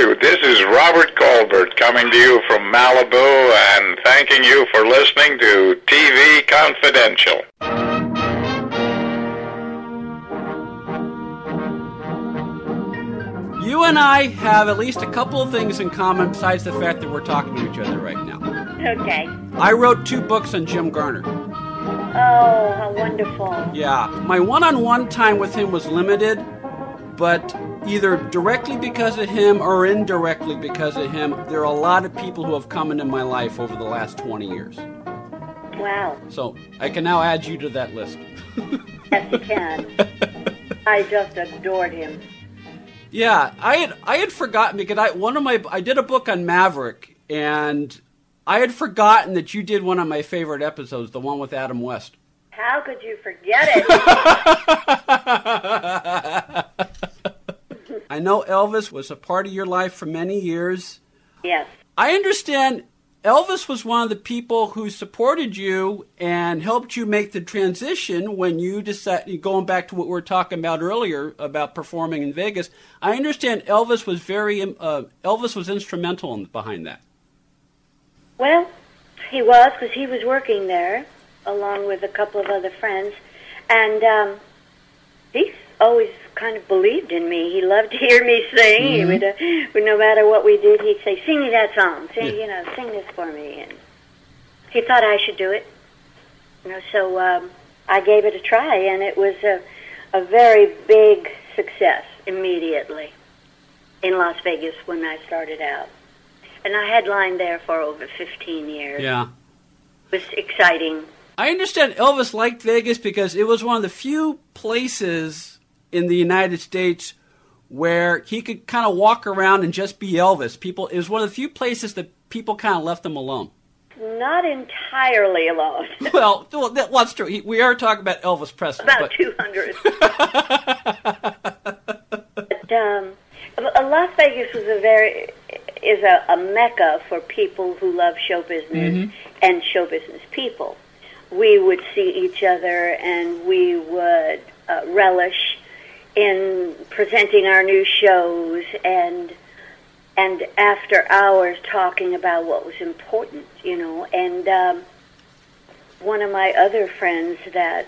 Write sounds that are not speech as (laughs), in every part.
Hi, this is Robert Colbert coming to you from Malibu and thanking you for listening to TV Confidential. You and I have at least a couple of things in common besides the fact that we're talking to each other right now. Okay. I wrote two books on Jim Garner. Oh, how wonderful. Yeah, my one on one time with him was limited, but either directly because of him or indirectly because of him, there are a lot of people who have come into my life over the last 20 years. Wow. So I can now add you to that list. (laughs) Yes, you can. (laughs) I just adored him. Yeah, I had I had forgotten because I one of my I did a book on Maverick and I had forgotten that you did one of my favorite episodes, the one with Adam West. How could you forget it? (laughs) I know Elvis was a part of your life for many years. yes. I understand Elvis was one of the people who supported you and helped you make the transition when you decided, going back to what we were talking about earlier about performing in Vegas. I understand Elvis was very, uh, Elvis was instrumental in, behind that. Well, he was because he was working there along with a couple of other friends, and um, he always kind of believed in me. He loved to hear me sing. He would, uh, no matter what we did, he'd say, "Sing me that song. Sing, Yeah. you know, sing this for me." And he thought I should do it. You know, so um, I gave it a try, and it was a, a very big success immediately in Las Vegas when I started out. And I had lined there for over 15 years. Yeah. It was exciting. I understand Elvis liked Vegas because it was one of the few places in the United States where he could kind of walk around and just be Elvis. People, it was one of the few places that people kind of left him alone. Not entirely alone. (laughs) Well, well, that, well that's true. He, we are talking about Elvis Presley. About but, 200. (laughs) but um, Las Vegas was a very is a, a mecca for people who love show business and show business people. We would see each other and we would uh, relish in presenting our new shows and and after hours talking about what was important, you know. And um, one of my other friends that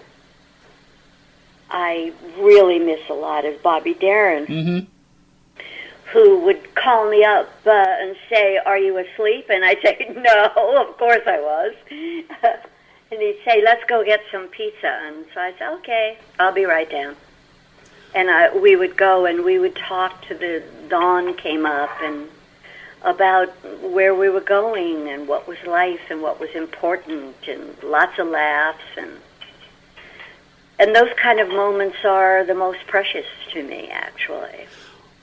I really miss a lot is Bobby Darin, Mhm. who would call me up uh, and say, "Are you asleep?" And I'd say, (laughs) "No, of course I was." (laughs) and he'd say, "Let's go get some pizza." And so I said, "Okay, I'll be right down." And I, we would go and we would talk to the dawn came up and about where we were going and what was life and what was important and lots of laughs and and those kind of moments are the most precious to me actually.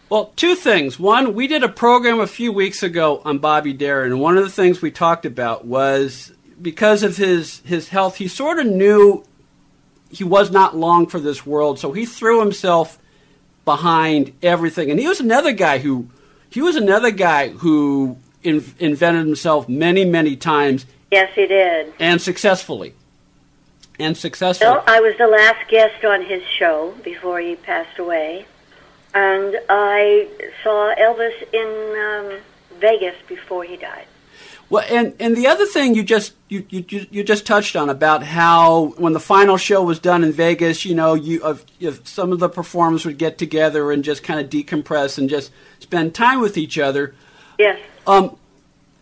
Well, two things. One, we did a program a few weeks ago on Bobby Darin, and one of the things we talked about was because of his his health, he sort of knew he was not long for this world, so he threw himself behind everything. And he was another guy who he was another guy who in, invented himself many many times Yes, he did. and successfully. And successfully. Well, I was the last guest on his show before he passed away, and I saw Elvis in um, Vegas before he died. Well, and and the other thing you just you, you you- just touched on about how when the final show was done in Vegas, you know, you of some of the performers would get together and just kind of decompress and just spend time with each other. Yes. Um,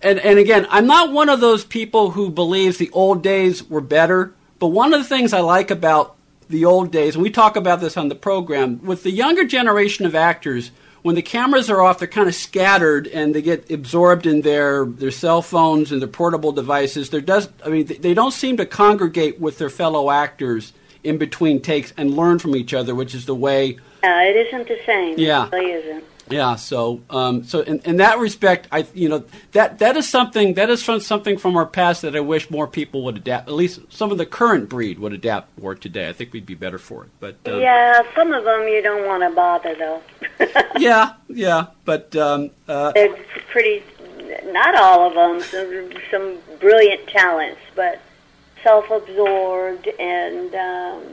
and and again, I'm not one of those people who believes the old days were better. But one of the things I like about the old days, and we talk about this on the program, with the younger generation of actors, when the cameras are off, they're kind of scattered and they get absorbed in their, their cell phones and their portable devices. There does, I mean, they- don't seem to congregate with their fellow actors in between takes and learn from each other, which is the way it isn't the same. Yeah. It really isn't. Yeah. So, um, so in, in that respect, I, you know, that that is something that is from something from our past that I wish more people would adapt. At least some of the current breed would adapt for today. I think we'd be better for it. But um, Yeah, some of them you don't want to bother though. (laughs) yeah, yeah. But um, uh, They're pretty. Not all of them. Some, some brilliant talents, but self-absorbed and um,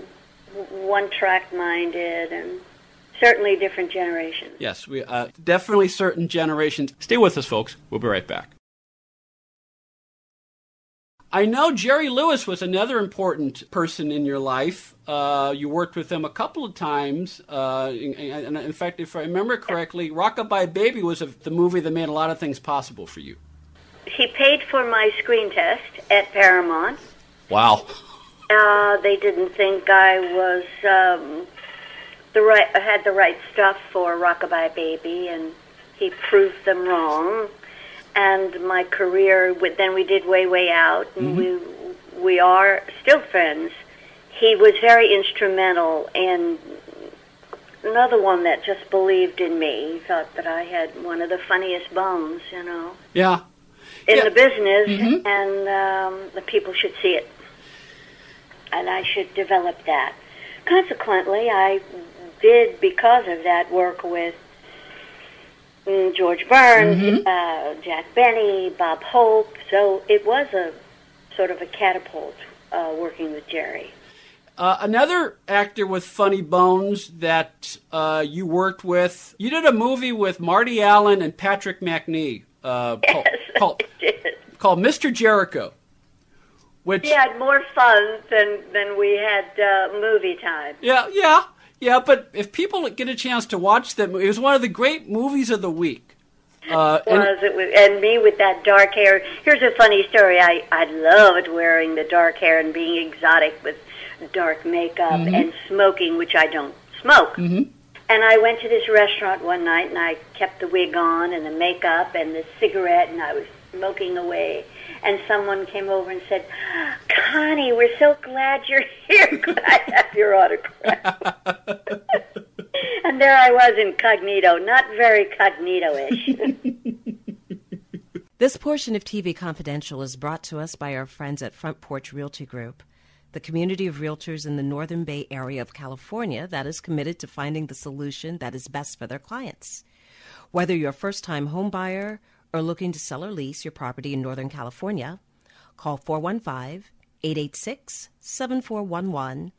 one-track minded, and certainly different generations. Yes, we uh, definitely certain generations. Stay with us, folks. We'll be right back. I know Jerry Lewis was another important person in your life. Uh, you worked with him a couple of times. Uh, and in fact, if I remember correctly, Rockabye Baby was a, the movie that made a lot of things possible for you. He paid for my screen test at Paramount. Wow. Uh, they didn't think I was um, the right I had the right stuff for Rockabye Baby, and he proved them wrong and my career. With, then we did Way Way Out, and mm-hmm. we we are still friends. He was very instrumental in another one that just believed in me. He thought that I had one of the funniest bones, you know. Yeah. In yeah. the business, mm-hmm. and um, the people should see it, and I should develop that. Consequently, I did because of that work with Mm, George Burns, mm-hmm. uh, Jack Benny, Bob Hope. So it was a sort of a catapult uh, working with Jerry. Uh, another actor with funny bones that uh, you worked with, you did a movie with Marty Allen and Patrick Macnee uh, (laughs) yes, called, called, Mr. Jericho. Which we had more fun than than we had uh, movie time. Yeah, yeah. Yeah, but if people get a chance to watch them, it was one of the great movies of the week. Uh, was and, it was, and me with that dark hair. Here's a funny story. I I loved wearing the dark hair and being exotic with dark makeup mm-hmm. and smoking, which I don't smoke. Mm-hmm. And I went to this restaurant one night, and I kept the wig on and the makeup and the cigarette, and I was smoking away and someone came over and said, Connie, we're so glad you're (laughs) here. Could I have your autograph? (laughs) and there I was incognito, not very cognito-ish. (laughs) this portion of TV Confidential is brought to us by our friends at Front Porch Realty Group, the community of realtors in the Northern Bay area of California that is committed to finding the solution that is best for their clients. Whether you're a first time homebuyer or looking to sell or lease your property in Northern California, call 415 886 7411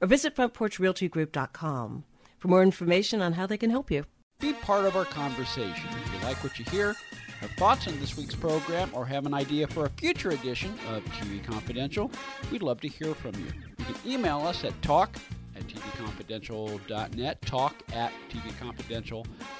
or visit frontporchrealtygroup.com for more information on how they can help you. Be part of our conversation. If you like what you hear, have thoughts on this week's program, or have an idea for a future edition of TV Confidential, we'd love to hear from you. You can email us at talk at tvconfidential.net, talk at